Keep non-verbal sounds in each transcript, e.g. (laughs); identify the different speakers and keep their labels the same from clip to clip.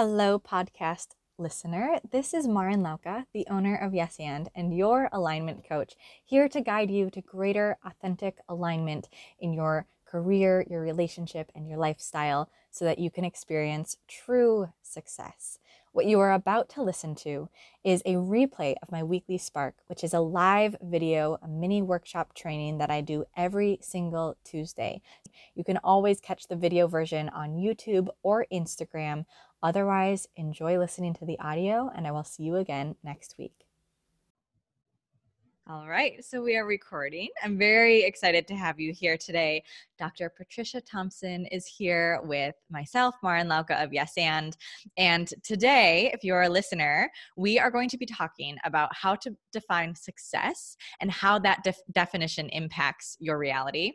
Speaker 1: Hello, podcast listener. This is Marin Lauka, the owner of Yes and, and your alignment coach, here to guide you to greater authentic alignment in your career, your relationship, and your lifestyle so that you can experience true success. What you are about to listen to is a replay of my weekly Spark, which is a live video, a mini workshop training that I do every single Tuesday. You can always catch the video version on YouTube or Instagram. Otherwise, enjoy listening to the audio, and I will see you again next week. All right, so we are recording. I'm very excited to have you here today. Dr. Patricia Thompson is here with myself, Marin Lauka of Yes and. And today, if you're a listener, we are going to be talking about how to define success and how that def- definition impacts your reality.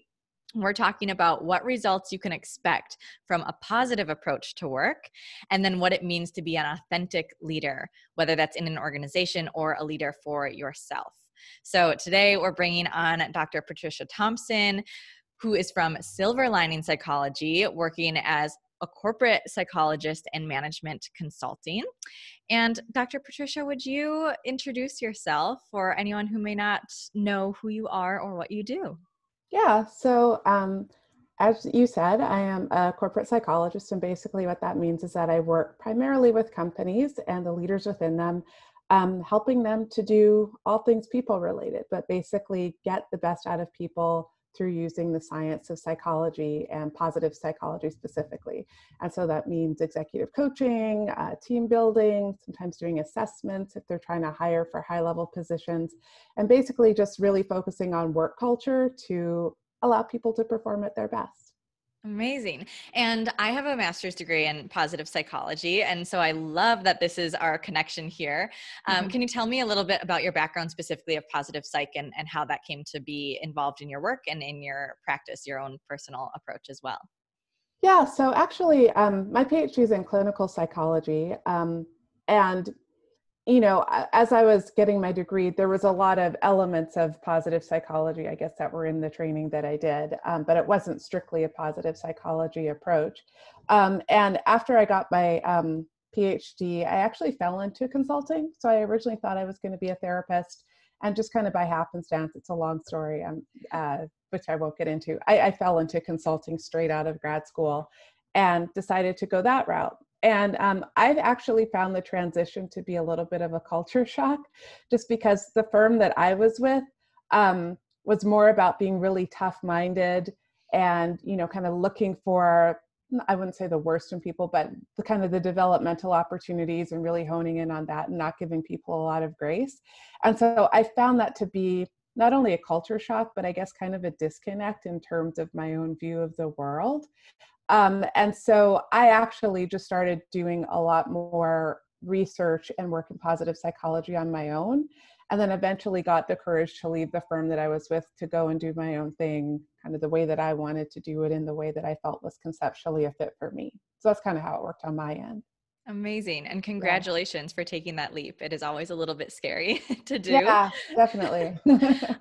Speaker 1: We're talking about what results you can expect from a positive approach to work, and then what it means to be an authentic leader, whether that's in an organization or a leader for yourself. So today we're bringing on Dr. Patricia Thompson, who is from Silver Lining Psychology, working as a corporate psychologist and management consulting. And Dr. Patricia, would you introduce yourself for anyone who may not know who you are or what you do?
Speaker 2: Yeah, so um, as you said, I am a corporate psychologist, and basically what that means is that I work primarily with companies and the leaders within them um, helping them to do all things people related, but basically get the best out of people through using the science of psychology and positive psychology specifically. And so that means executive coaching, uh, team building, sometimes doing assessments if they're trying to hire for high level positions, and basically just really focusing on work culture to allow people to perform at their best.
Speaker 1: Amazing. And I have a master's degree in positive psychology. And so I love that this is our connection here. Um, mm-hmm. Can you tell me a little bit about your background specifically of positive psych and, and how that came to be involved in your work and in your practice, your own personal approach as well?
Speaker 2: Yeah, so actually, um, my PhD is in clinical psychology. Um, and you know, as I was getting my degree, there was a lot of elements of positive psychology, I guess, that were in the training that I did, um, but it wasn't strictly a positive psychology approach. Um, and after I got my um, PhD, I actually fell into consulting. So I originally thought I was going to be a therapist, and just kind of by happenstance, it's a long story, um, uh, which I won't get into. I, I fell into consulting straight out of grad school and decided to go that route. And um, I've actually found the transition to be a little bit of a culture (laughs) shock, just because the firm that I was with um, was more about being really tough minded and, you know, kind of looking for, I wouldn't say the worst in people, but the kind of the developmental opportunities and really honing in on that and not giving people a lot of grace. And so I found that to be not only a culture shock, but I guess kind of a disconnect in terms of my own view of the world. Um, and so I actually just started doing a lot more research and work in positive psychology on my own. And then eventually got the courage to leave the firm that I was with to go and do my own thing, kind of the way that I wanted to do it in the way that I felt was conceptually a fit for me. So that's kind of how it worked on my end.
Speaker 1: Amazing. And congratulations yeah. for taking that leap. It is always a little bit scary (laughs) to do.
Speaker 2: Yeah, definitely. (laughs)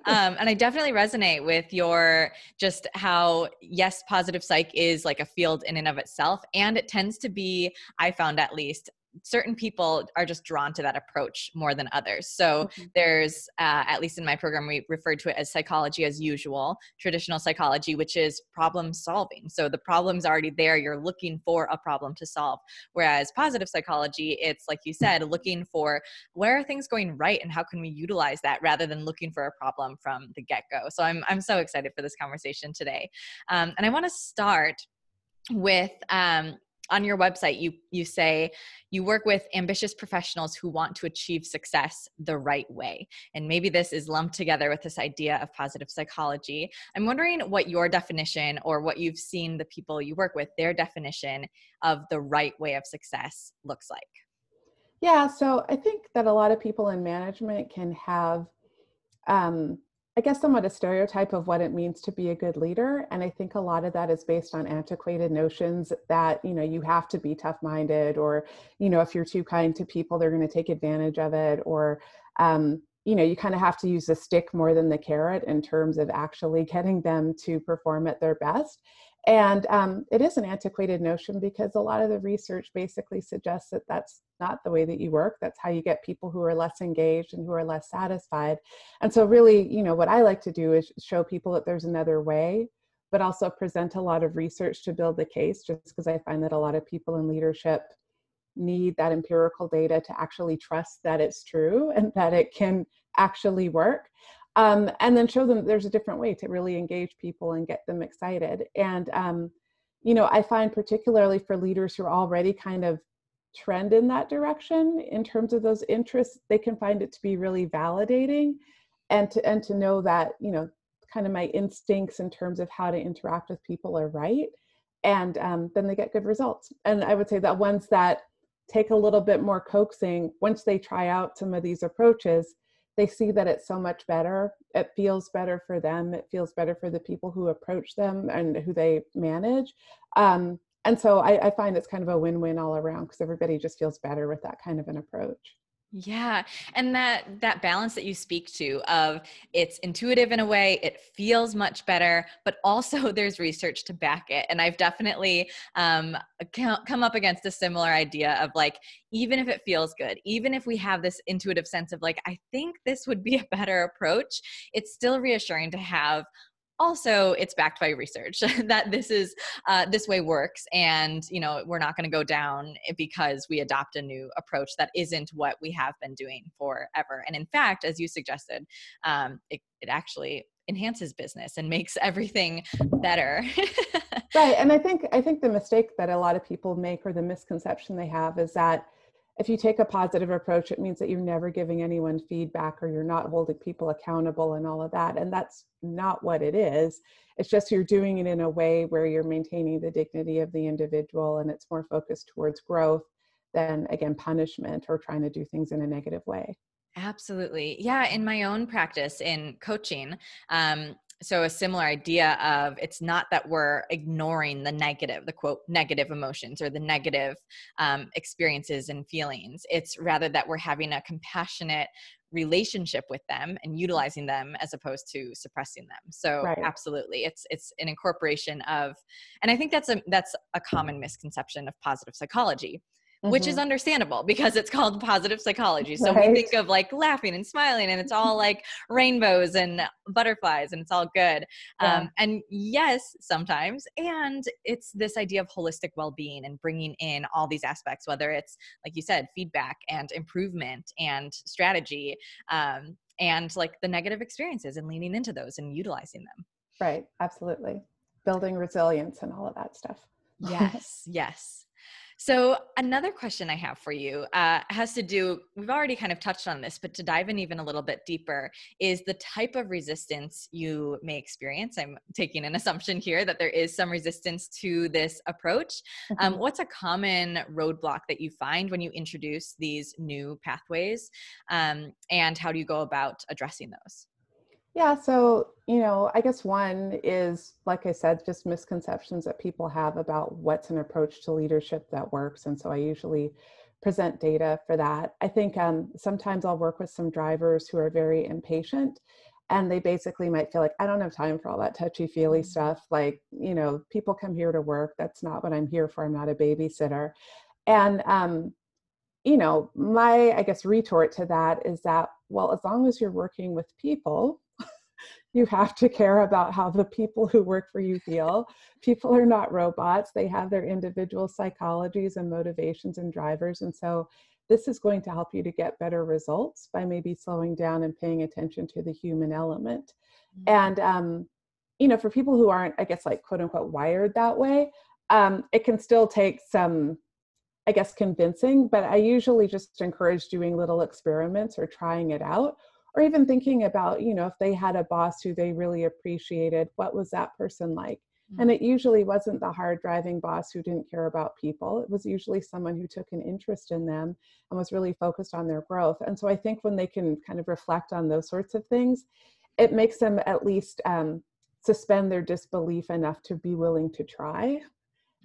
Speaker 1: um, and I definitely resonate with your just how, yes, positive psych is like a field in and of itself. And it tends to be, I found at least, certain people are just drawn to that approach more than others. So mm-hmm. there's, uh, at least in my program, we refer to it as psychology as usual, traditional psychology, which is problem solving. So the problem's already there. You're looking for a problem to solve. Whereas positive psychology, it's like you said, looking for where are things going right and how can we utilize that rather than looking for a problem from the get go. So I'm, I'm so excited for this conversation today. Um, and I want to start with um, on your website you you say you work with ambitious professionals who want to achieve success the right way. And maybe this is lumped together with this idea of positive psychology. I'm wondering what your definition or what you've seen the people you work with their definition of the right way of success looks like.
Speaker 2: Yeah so i think that a lot of people in management can have um, I guess, somewhat a stereotype of what it means to be a good leader. And I think a lot of that is based on antiquated notions that, you know, you have to be tough minded, or, you know, if you're too kind to people, they're going to take advantage of it, or, um, you know, you kind of have to use the stick more than the carrot in terms of actually getting them to perform at their best. And um, it is an antiquated notion because a lot of the research basically suggests that that's not the way that you work. That's how you get people who are less engaged and who are less satisfied. And so, really, you know, what I like to do is show people that there's another way, but also present a lot of research to build the case, just because I find that a lot of people in leadership need that empirical data to actually trust that it's true and that it can actually work um, and then show them there's a different way to really engage people and get them excited. And um, you know i find particularly for leaders who are already kind of trend in that direction in terms of those interests they can find it to be really validating and to and to know that you know kind of my instincts in terms of how to interact with people are right. And um, then they get good results. And i would say that ones that take a little bit more coaxing once they try out some of these approaches they see that it's so much better. It feels better for them. It feels better for the people who approach them and who they manage. Um, and so I, I find it's kind of a win-win all around because everybody just feels better with that kind of an approach.
Speaker 1: Yeah. And that that balance that you speak to of it's intuitive in a way, it feels much better, but also (laughs) there's research to back it. And I've definitely um, come up against a similar idea of like, even if it feels good, even if we have this intuitive sense of like, I think this would be a better approach, it's still reassuring to have also it's backed by research (laughs) that this is uh, this way works and you know we're not going to go down because we adopt a new approach that isn't what we have been doing forever. And in fact as you suggested um, it, it actually enhances business and makes everything better. (laughs)
Speaker 2: Right and i think i think the mistake that a lot of people make or the misconception they have is that if you take a positive approach, it means that you're never giving anyone feedback or you're not holding people accountable and all of that. And that's not what it is. It's just you're doing it in a way where you're maintaining the dignity of the individual and it's more focused towards growth than, again, punishment or trying to do things in a negative way.
Speaker 1: Absolutely. Yeah. In my own practice in coaching, um, so a similar idea of it's not that we're ignoring the negative the quote negative emotions or the negative um, experiences and feelings. It's rather that we're having a compassionate relationship with them and utilizing them as opposed to suppressing them. So right. absolutely it's it's an incorporation of and i think that's a that's a common misconception of positive psychology mm-hmm. which is mm-hmm. understandable because it's called positive psychology. So right. we think of like laughing and smiling and it's all like rainbows and butterflies and it's all good. Yeah. Um, and yes, sometimes. And it's this idea of holistic well being and bringing in all these aspects, whether it's, like you said, feedback and improvement and strategy. Um, and like the negative experiences and leaning into those and utilizing them.
Speaker 2: Right, absolutely. Building resilience and all of that stuff.
Speaker 1: yes, (laughs) yes. So, another question I have for you uh, has to do, we've already kind of touched on this, but to dive in even a little bit deeper, is the type of resistance you may experience. I'm taking an assumption here that there is some resistance to this approach. Um, mm-hmm. what's a common roadblock that you find when you introduce these new pathways? Um, and how do you go about addressing those?
Speaker 2: Yeah, so, you know, I guess one is, like I said, just misconceptions that people have about what's an approach to leadership that works. And so I usually present data for that. I think um, sometimes I'll work with some drivers who are very impatient and they basically might feel like, I don't have time for all that touchy feely mm-hmm. stuff. Like, you know, people come here to work. That's not what I'm here for. I'm not a babysitter. And, um, you know, my, I guess, retort to that is that, well, as long as you're working with people, you have to care about how the people who work for you feel. People are not robots, they have their individual psychologies and motivations and drivers. And so, this is going to help you to get better results by maybe slowing down and paying attention to the human element. Mm-hmm. And, um, you know, for people who aren't, I guess, like quote unquote wired that way, um, it can still take some I guess, convincing, but I usually just encourage doing little experiments or trying it out or even thinking about you know if they had a boss who they really appreciated what was that person like mm-hmm. and it usually wasn't the hard driving boss who didn't care about people it was usually someone who took an interest in them and was really focused on their growth and so i think when they can kind of reflect on those sorts of things it makes them at least um, suspend their disbelief enough to be willing to try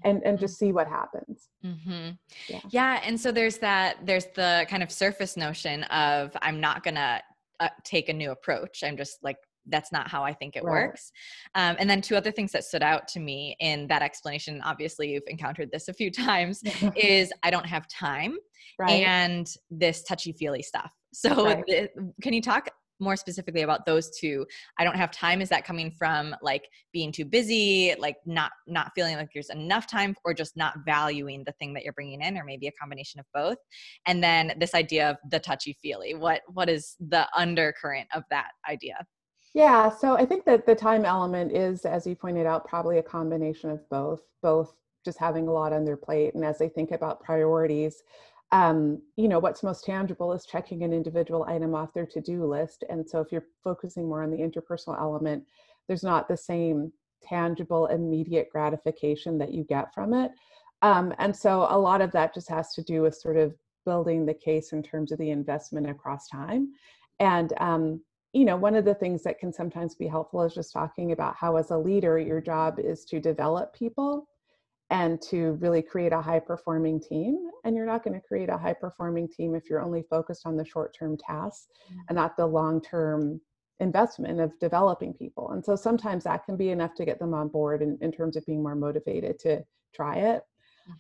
Speaker 2: and and just mm-hmm. see what happens
Speaker 1: mm-hmm. yeah. yeah and so there's that there's the kind of surface notion of i'm not gonna uh, take a new approach i'm just like that's not how i think it
Speaker 2: Right.
Speaker 1: works um, and then two other things that stood out to me in that explanation obviously you've encountered this a few (laughs) times (laughs) is i don't have time
Speaker 2: right.
Speaker 1: and this touchy feely stuff so
Speaker 2: Right.
Speaker 1: the, can you talk more specifically about those two i don't have time is that coming from like being too busy like not not feeling like there's enough time or just not valuing the thing that you're bringing in or maybe a combination of both and then this idea of the touchy feely what what is the undercurrent of that idea
Speaker 2: Yeah, so I think that the time element is, as you pointed out, probably a combination of both, both just having a lot on their plate. And as they think about priorities, um, you know, what's most tangible is checking an individual item off their to do list. And so if you're focusing more on the interpersonal element, there's not the same tangible, immediate gratification that you get from it. Um, and so a lot of that just has to do with sort of building the case in terms of the investment across time. And um, you know, one of the things that can sometimes be helpful is just talking about how, as a leader, your job is to develop people and to really create a high performing team. And you're not going to create a high performing team if you're only focused on the short term tasks and not the long term investment of developing people. And so sometimes that can be enough to get them on board in, in terms of being more motivated to try it.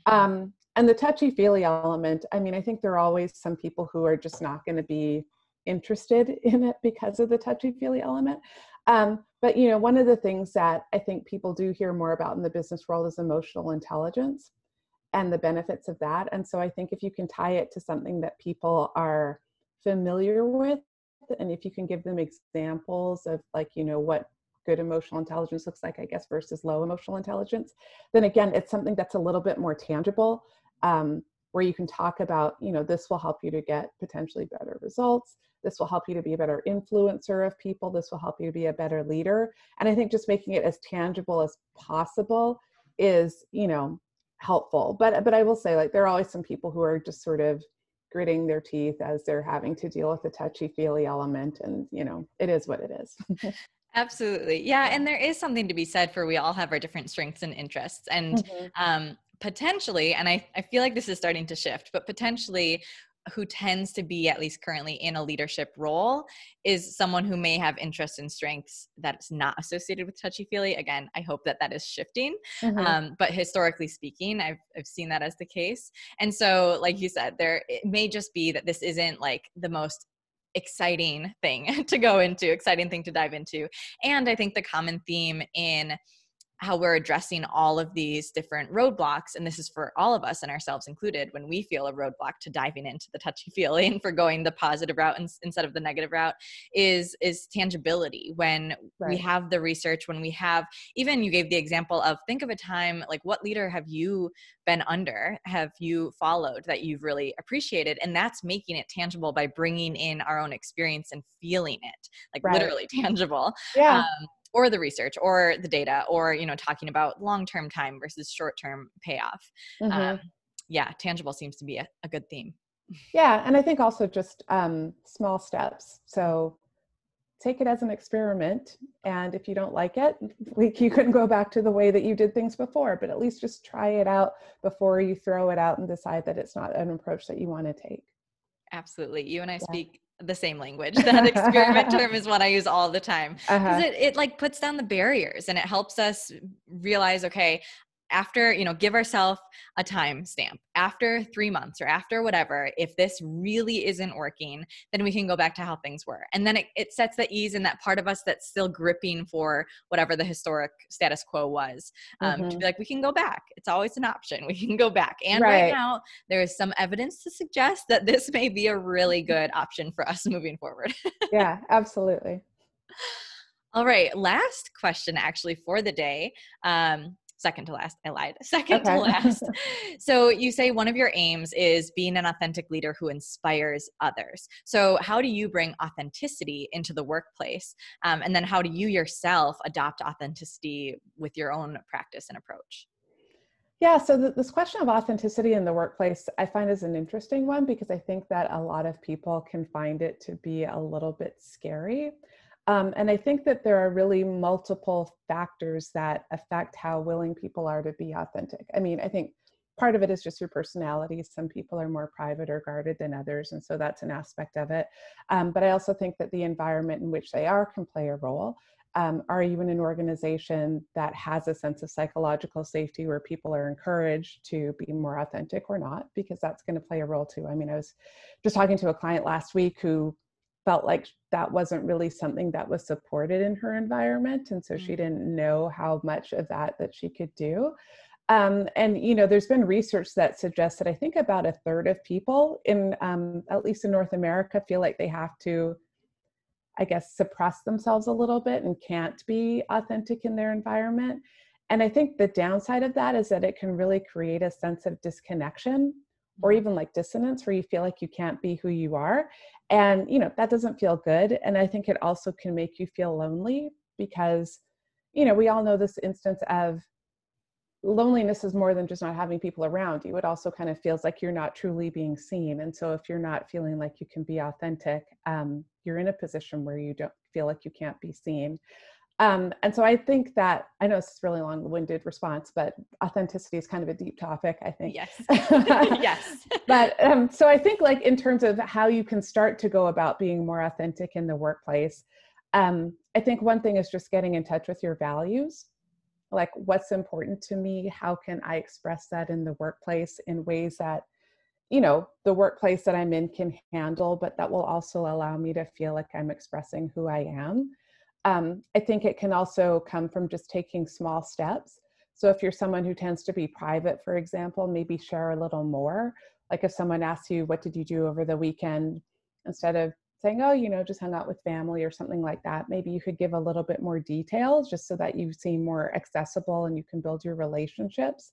Speaker 2: Um, and the touchy feely element, I mean, I think there are always some people who are just not going to be interested (laughs) in it because of the touchy feely element. Um, but you know, one of the things that I think people do hear more about in the business world is emotional intelligence and the benefits of that. And so I think if you can tie it to something that people are familiar with, and if you can give them examples of like, you know, what good emotional intelligence looks like, I guess, versus low emotional intelligence, then again, it's something that's a little bit more tangible. Um, where you can talk about, you know, this will help you to get potentially better results. This will help you to be a better influencer of people. This will help you to be a better leader. And I think just making it as tangible as possible is, you know, helpful. But but I will say, like, there are always some people who are just sort of gritting their teeth as they're having to deal with the touchy feely element, and you know, it is what it is. (laughs)
Speaker 1: Absolutely. Yeah. And there is something to be said for we all have our different strengths and interests. And
Speaker 2: Mhm.
Speaker 1: um, potentially, and I, I feel like this is starting to shift, but potentially who tends to be at least currently in a leadership role is someone who may have interests and strengths that's not associated with touchy feely. Again i hope that that is shifting.
Speaker 2: Mhm.
Speaker 1: um, but historically speaking I've, I've seen that as the case. And so like you said there it may just be that this isn't like the most exciting thing (laughs) to go into exciting thing to dive into. And i think the common theme in how we're addressing all of these different roadblocks and this is for all of us and ourselves included when we feel a roadblock to diving into the touchy (laughs) feely and for going the positive route instead of the negative route is is tangibility when we have the research when we have even you gave the example of think of a time like what leader have you been under have you followed that you've really appreciated and that's making it tangible by bringing in our own experience and feeling it like
Speaker 2: Right.
Speaker 1: literally (laughs) tangible
Speaker 2: Yeah.
Speaker 1: um, or the research or the data or you know talking about long-term time versus short-term payoff
Speaker 2: Mhm.
Speaker 1: um, yeah tangible seems to be a, a good theme
Speaker 2: Yeah, and I think also just um, small steps. So take it as an experiment, and if you don't like it, like you can go back to the way that you did things before. But at least just try it out before you throw it out and decide that it's not an approach that you want to take.
Speaker 1: absolutely you and i
Speaker 2: Yeah.
Speaker 1: speak the same language (laughs) that experiment term is what i use all the time because
Speaker 2: Uh-huh.
Speaker 1: it, it like puts down the barriers and it helps us realize okay after you know give ourselves a time stamp after three months or after whatever if this really isn't working then we can go back to how things were and then it, it sets the ease in that part of us that's still gripping for whatever the historic status quo was um, to
Speaker 2: Mhm.
Speaker 1: be like we can go back it's always an option (laughs) we can go back and right,
Speaker 2: Right.
Speaker 1: now there is some evidence to suggest that this may be a really good option for us (laughs) moving forward
Speaker 2: yeah, (laughs) absolutely.
Speaker 1: all right, last question actually for the day. Um, second to last, I lied. Second to (laughs) last. so you say one of your aims is being an authentic leader who inspires others. So how do you bring authenticity into the workplace? Um, and then how do you yourself adopt authenticity with your own practice and approach?
Speaker 2: Yeah, so th- this question of authenticity in the workplace I find is an interesting one because I think that a lot of people can find it to be a little bit scary. Um, and I think that there are really multiple factors that affect how willing people are to be authentic. I mean, I think part of it is just your personality. Some people are more private or guarded than others, and so that's an aspect of it. Um, but I also think that the environment in which they are can play a role. Um, are you in an organization that has a sense of psychological safety where people are encouraged to be more authentic or not? Because that's going to play a role too. I mean, I was just talking to a client last week who felt like that wasn't really something that was supported in her environment and so mm-hmm. she mm. didn't know how much of that that she could do um, and you know there's been research that suggests that i think about a third of people in um, at least in north america feel like they have to i guess suppress themselves a little bit and can't be authentic in their environment and i think the downside of that is that it can really create a sense of disconnection or mm-hmm. even like dissonance where you feel like you can't be who you are and you know that doesn't feel good and i think it also can make you feel lonely because you know we all know this instance of loneliness is more than just not having people around you it also kind of feels like you're not truly being seen and so if you're not feeling like you can be authentic um, you're in a position where you don't feel like you can't be seen um, and so I think that I know it's a really long-winded response, but authenticity is kind of a deep topic. I think.
Speaker 1: Yes. (laughs) yes.
Speaker 2: but um, so I think, like in terms of how you can start to go about being more authentic in the workplace, um, I think one thing is just getting in touch with your values. Like, what's important to me? How can I express that in the workplace in ways that you know the workplace that i'm in can handle but that will also allow me to feel like i'm expressing who i am um, I think it can also come from just taking small steps. So if you're someone who tends to be private, for example, maybe share a little more. Like if someone asks you, what did you do over the weekend? Instead of saying, oh, you know, just hung out with family or something like that, maybe you could give a little bit more details just so that you seem more accessible and you can build your relationships.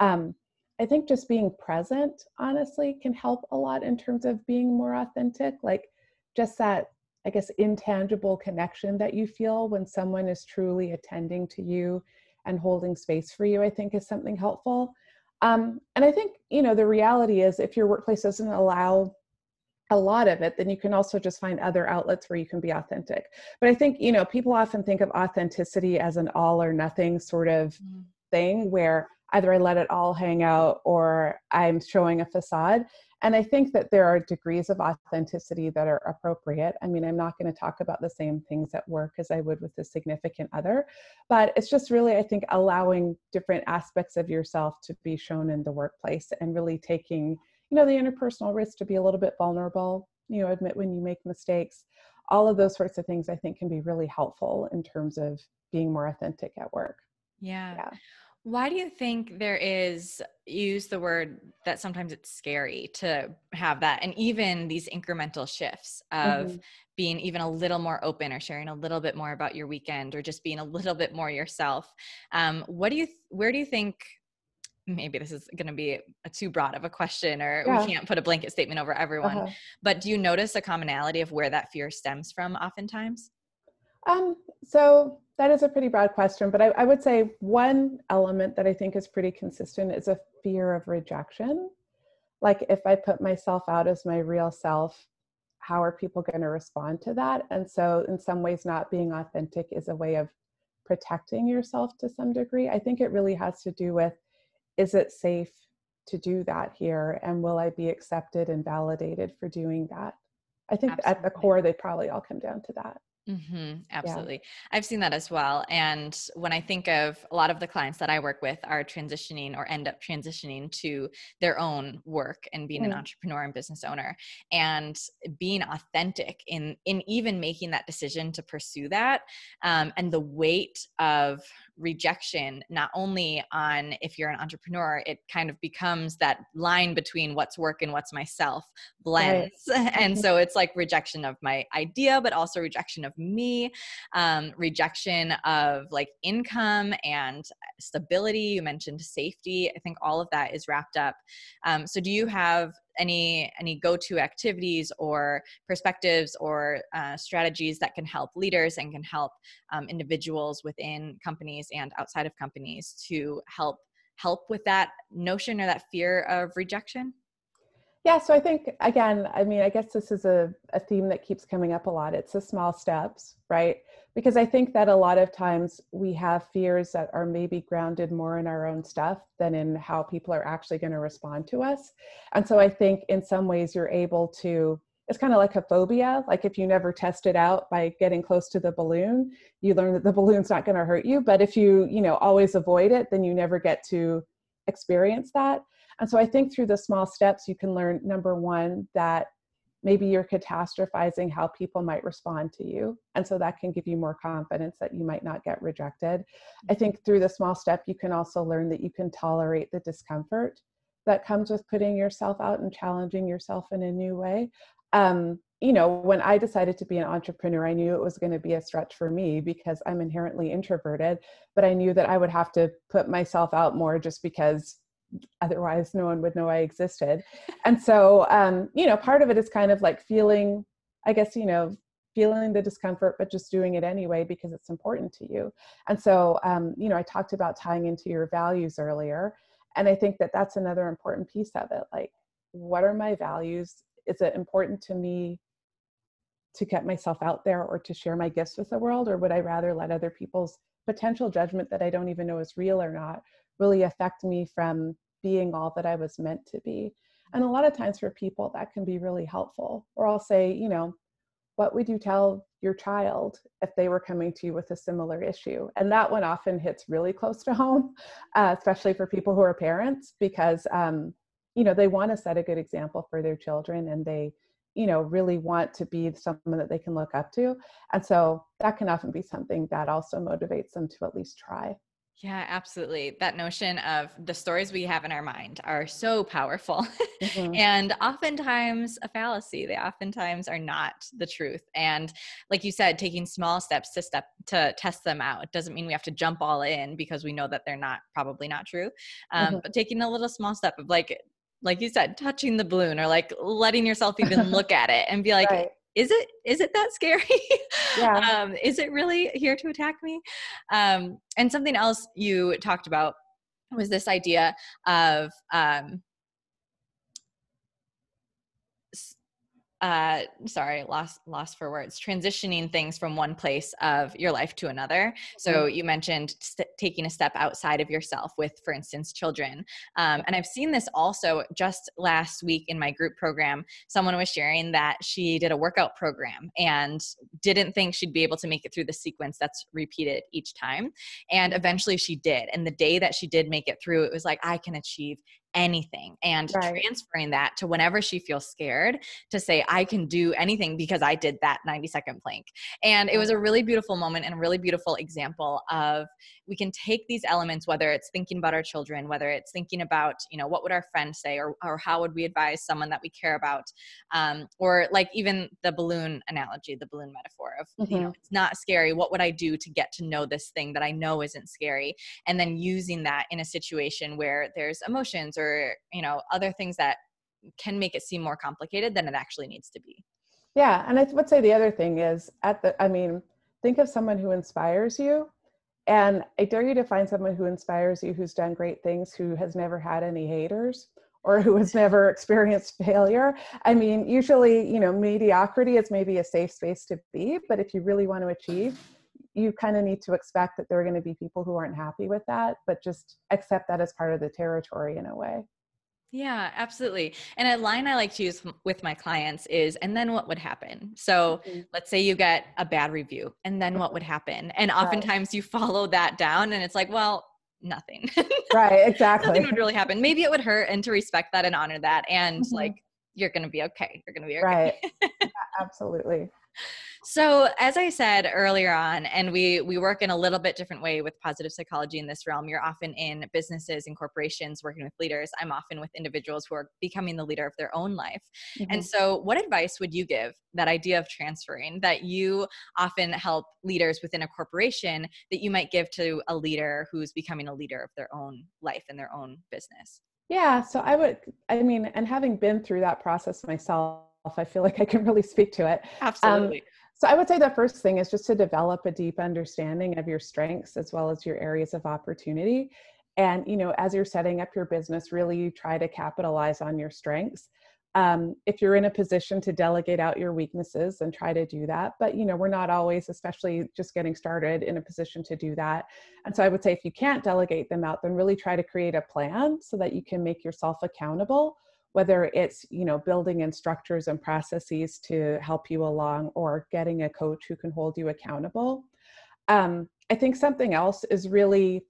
Speaker 2: Um, I think just being present, honestly, can help a lot in terms of being more authentic. Like just that I guess, intangible connection that you feel when someone is truly attending to you and holding space for you, I think is something helpful. Um, and I think, you know, the reality is if your workplace doesn't allow a lot of it, then you can also just find other outlets where you can be authentic. But I think, you know, people often think of authenticity as an all or nothing sort of mm. thing where either I let it all hang out or I'm showing a facade. And I think that there are degrees of authenticity that are appropriate. I mean, I'm not going to talk about the same things at work as I would with a significant other, but it's just really, I think, allowing different aspects of yourself to be shown in the workplace and really taking, you know, the interpersonal risk to be a little bit vulnerable, you know, admit when you make mistakes. All of those sorts of things I think can be really helpful in terms of being more authentic at work.
Speaker 1: Yeah. yeah. Why do you think there is use the word that sometimes it's scary to have that and even these incremental shifts of mm-hmm. being even a little more open or sharing a little bit more about your weekend or just being a little bit more yourself. Um, what do you where do you think maybe this is going to be a too broad of a question or yeah. we can't put a blanket statement over everyone uh-huh. but do you notice a commonality of where that fear stems from oftentimes
Speaker 2: um, so that is a pretty broad question, but I, I, would say one element that I think is pretty consistent is a fear of rejection. Like if I put myself out as my real self, how are people going to respond to that? And so, in some ways, not being authentic is a way of protecting yourself to some degree. I think it really has to do with is it safe to do that here? And will I be accepted and validated for doing that? I think Absolutely. at the core, they probably all come down to that.
Speaker 1: Mm-hmm, absolutely. Yeah. I've seen that as well. And when I think of a lot of the clients that I work with are transitioning or end up transitioning to their own work and being mm. an entrepreneur and business owner and being authentic in, in even making that decision to pursue that um, and the weight of rejection, not only on if you're an entrepreneur, it kind of becomes that line between what's work and what's myself blends. Right. (laughs) and so it's like rejection of my idea, but also rejection of me, um, rejection of like income and stability. You mentioned safety. I think all of that is wrapped up. Um, so do you have any any go-to activities or perspectives or uh, strategies that can help leaders and can help um, individuals within companies and outside of companies to help help with that notion or that fear of rejection?
Speaker 2: Yeah so i think again i mean i guess this is a, a theme that keeps coming up a lot. It's the small steps right because I think that a lot of times we have fears that are maybe grounded more in our own stuff than in how people are actually going to respond to us. And so I think in some ways you're able to, it's kind of like a phobia. Like if you never test it out by getting close to the balloon, you learn that the balloon's not going to hurt you. But if you, you know, always avoid it, then you never get to experience that. And so I think through the small steps, you can learn number one, that maybe you're catastrophizing how people might respond to you. And so that can give you more confidence that you might not get rejected. I think through the small step, you can also learn that you can tolerate the discomfort that comes with putting yourself out and challenging yourself in a new way. Um, you know, when I decided to be an entrepreneur, I knew it was going to be a stretch for me because I'm inherently introverted, but I knew that I would have to put myself out more just because otherwise no one would know I existed. and so, um, you know, part of it is kind of like feeling, I guess, you know, feeling the discomfort, but just doing it anyway because it's important to you. And so, um, you know, I talked about tying into your values earlier. And I think that that's another important piece of it. Like, what are my values? Is it important to me to get myself out there or to share my gifts with the world? Or would I rather let other people's potential judgment that I don't even know is real or not really affect me from being all that I was meant to be. And a lot of times for people, that can be really helpful. Or I'll say, you know, what would you tell your child if they were coming to you with a similar issue? And that one often hits really close to (laughs) home, uh, especially for people who are parents, because, um, you know, they want to set a good example for their children and they, you know, really want to be someone that they can look up to. And so that can often be something that also motivates them to at least try.
Speaker 1: Yeah, absolutely. That notion of the stories we have in our mind are so powerful (laughs) mm-hmm. and oftentimes a fallacy. They oftentimes are not the truth. And like you said, taking small steps to step to test them out doesn't mean we have to jump all in because we know that they're not probably not true. Um, mm-hmm. But taking a little small step of like, like you said, touching the balloon or like letting yourself even (laughs) look at it and be like, right is it is it that scary (laughs) yeah. um, is it really here to attack me um, and something else you talked about was this idea of um, uh, sorry, lost lost for words. Transitioning things from one place of your life to another. So mm-hmm. you mentioned st- taking a step outside of yourself with, for instance, children. Um, and I've seen this also just last week in my group program. Someone was sharing that she did a workout program and didn't think she'd be able to make it through the sequence that's repeated each time. And eventually she did. And the day that she did make it through, it was like I can achieve anything and right. transferring that to whenever she feels scared to say i can do anything because i did that 90 second plank and it was a really beautiful moment and a really beautiful example of we can take these elements whether it's thinking about our children whether it's thinking about you know what would our friends say or, or how would we advise someone that we care about um, or like even the balloon analogy the balloon metaphor of mm-hmm. you know mm-hmm. it's not scary what would i do to get to know this thing that i know isn't scary and then using that in a situation where there's emotions or you know other things that can make it seem more complicated than it actually needs to be
Speaker 2: yeah and i would say the other thing is at the i mean think of someone who inspires you and I dare you to find someone who inspires you, who's done great things, who has never had any haters or who has never (laughs) experienced failure. I mean, usually, you know, mediocrity is maybe a safe space to be, but if you really want to achieve, you kind of need to expect that there are going to be people who aren't happy with that, but just accept that as part of the territory in a way.
Speaker 1: Yeah, absolutely. And a line I like to use with my clients is, and then what would happen? So mm-hmm. let's say you get a bad review, and then what would happen? And oftentimes right. you follow that down, and it's like, well, nothing. (laughs)
Speaker 2: right, exactly.
Speaker 1: nothing would really happen. Maybe it would hurt, and to respect that and honor that, and mm-hmm. like, you're going to be okay. You're going to be okay.
Speaker 2: Right. (laughs) yeah, absolutely.
Speaker 1: So, as I said earlier on, and we we work in a little bit different way with positive psychology in this realm. You're often in businesses and corporations working with leaders. I'm often with individuals who are becoming the leader of their own life. Mm-hmm. And so, what advice would you give that idea of transferring that you often help leaders within a corporation that you might give to a leader who's becoming a leader of their own life and their own business?
Speaker 2: Yeah, so I would I mean, and having been through that process myself, I feel like I can really speak to it.
Speaker 1: Um, Absolutely. Um,
Speaker 2: so I would say the first thing is just to develop a deep understanding of your strengths as well as your areas of opportunity. And, you know, as you're setting up your business, really try to capitalize on your strengths. um, if you're in a position to delegate out your weaknesses and try to do that but you know we're not always especially just getting started in a position to do that and so i would say if you can't delegate them out then really try to create a plan so that you can make yourself accountable whether it's you know building in structures and processes to help you along or getting a coach who can hold you accountable. Um, i think something else is really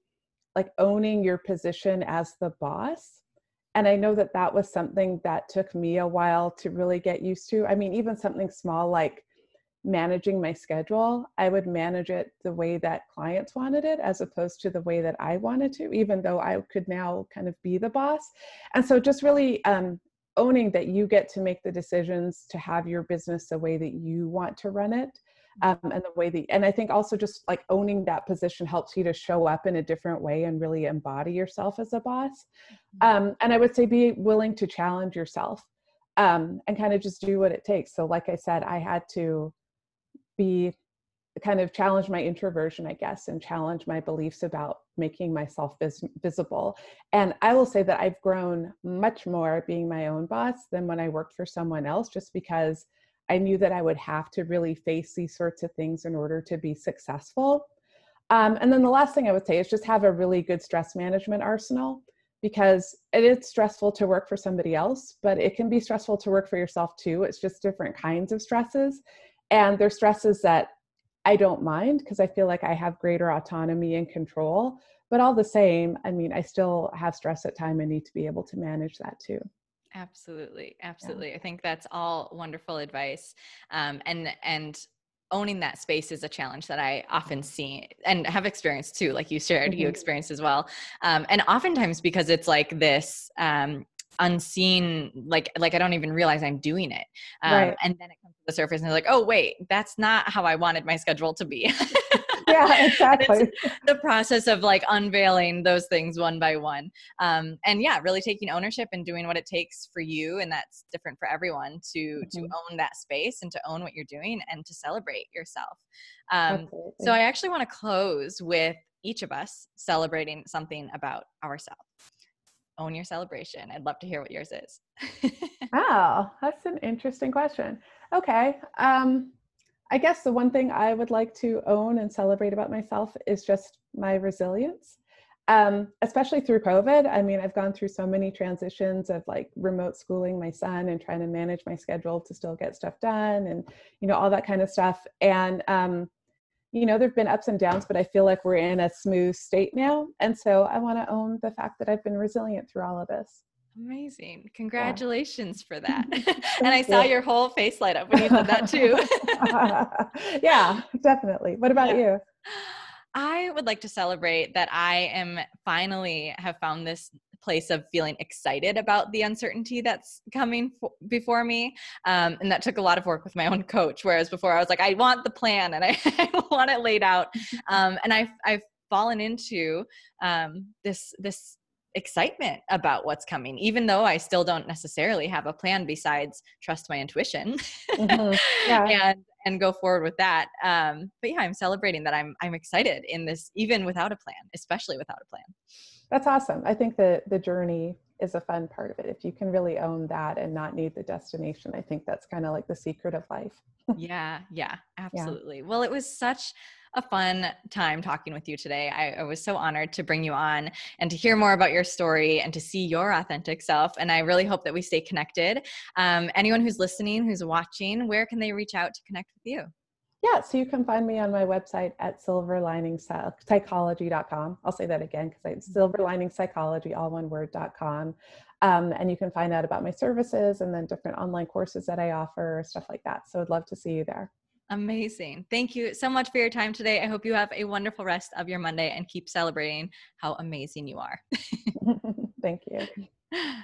Speaker 2: like owning your position as the boss. And i know that that was something that took me a while to really get used to. I mean even something small like managing my schedule i would manage it the way that clients wanted it as opposed to the way that i wanted to even though i could now kind of be the boss. And so just really um, owning that you get to make the decisions to have your business the way that you want to run it um, and the way that and i think also just like owning that position helps you to show up in a different way and really embody yourself as a boss. Mm-hmm. um, and i would say be willing to challenge yourself um, and kind of just do what it takes. So like i said i had to be kind of challenge my introversion i guess and challenge my beliefs about making myself vis- visible and i will say that i've grown much more being my own boss than when i worked for someone else just because I knew that I would have to really face these sorts of things in order to be successful. Um, and then the last thing I would say is just have a really good stress management arsenal because it is stressful to work for somebody else, but it can be stressful to work for yourself too. It's just different kinds of stresses. And there's stresses that I don't mind because I feel like I have greater autonomy and control. But all the same, I mean, I still have stress at time and need to be able to manage that too.
Speaker 1: Absolutely, absolutely. Yeah. I think that's all wonderful advice. Um, and and owning that space is a challenge that I often see and have experienced too, like you shared, mm-hmm. you experienced as well. Um, and oftentimes because it's like this um, unseen, like like I don't even realize I'm doing it, um, right. and then it comes to the surface and they're like, oh wait, that's not how I wanted my schedule to be. (laughs)
Speaker 2: yeah, exactly.
Speaker 1: the process of like unveiling those things one by one. Um, and yeah, really taking ownership and doing what it takes for you. And that's different for everyone to, mm-hmm. to own that space and to own what you're doing and to celebrate yourself. Um, so I actually want to close with each of us celebrating something about ourselves. Own your celebration. I'd love to hear what yours is. (laughs)
Speaker 2: wow, that's an interesting question. Okay. Um, I guess the one thing I would like to own and celebrate about myself is just my resilience. Um, especially through COVID. I mean, I've gone through so many transitions of like remote schooling my son and trying to manage my schedule to still get stuff done and, you know, all that kind of stuff. And, um, you know, there've been ups and downs, but I feel like we're in a smooth state now. And so I want to own the fact that I've been resilient through all of this.
Speaker 1: Amazing. Congratulations yeah. for that. (laughs) (laughs) and I saw your whole face light up when you said that too. (laughs)
Speaker 2: yeah, definitely. What about yeah. you?
Speaker 1: I would like to celebrate that I am finally have found this place of feeling excited about the uncertainty that's coming before me. Um, and that took a lot of work with my own coach. Whereas before I was like, I want the plan and I, (laughs) I want it laid out. (laughs) Um, and I've, I've fallen into um, this, this excitement about what's coming even though i still don't necessarily have a plan besides trust my intuition mm-hmm. yeah. (laughs) and and go forward with that. Um but yeah i'm celebrating that i'm i'm excited in this even without a plan especially without a plan.
Speaker 2: That's awesome. I think that the journey is a fun part of it if you can really own that and not need the destination i think that's kind of like the secret of life (laughs)
Speaker 1: yeah yeah absolutely yeah. well it was such a fun time talking with you today. I, I, was so honored to bring you on and to hear more about your story and to see your authentic self. And I really hope that we stay connected. Um, anyone who's listening, who's watching, where can they reach out to connect with you?
Speaker 2: Yeah, so you can find me on my website at silverliningpsychology.com. I'll say that again because it's silverliningpsychology, all one word.com. Um, and you can find out about my services and then different online courses that I offer, stuff like that. So I'd love to see you there.
Speaker 1: Amazing. Thank you so much for your time today. I hope you have a wonderful rest of your Monday and keep celebrating how amazing you are. (laughs)
Speaker 2: Thank you. (laughs)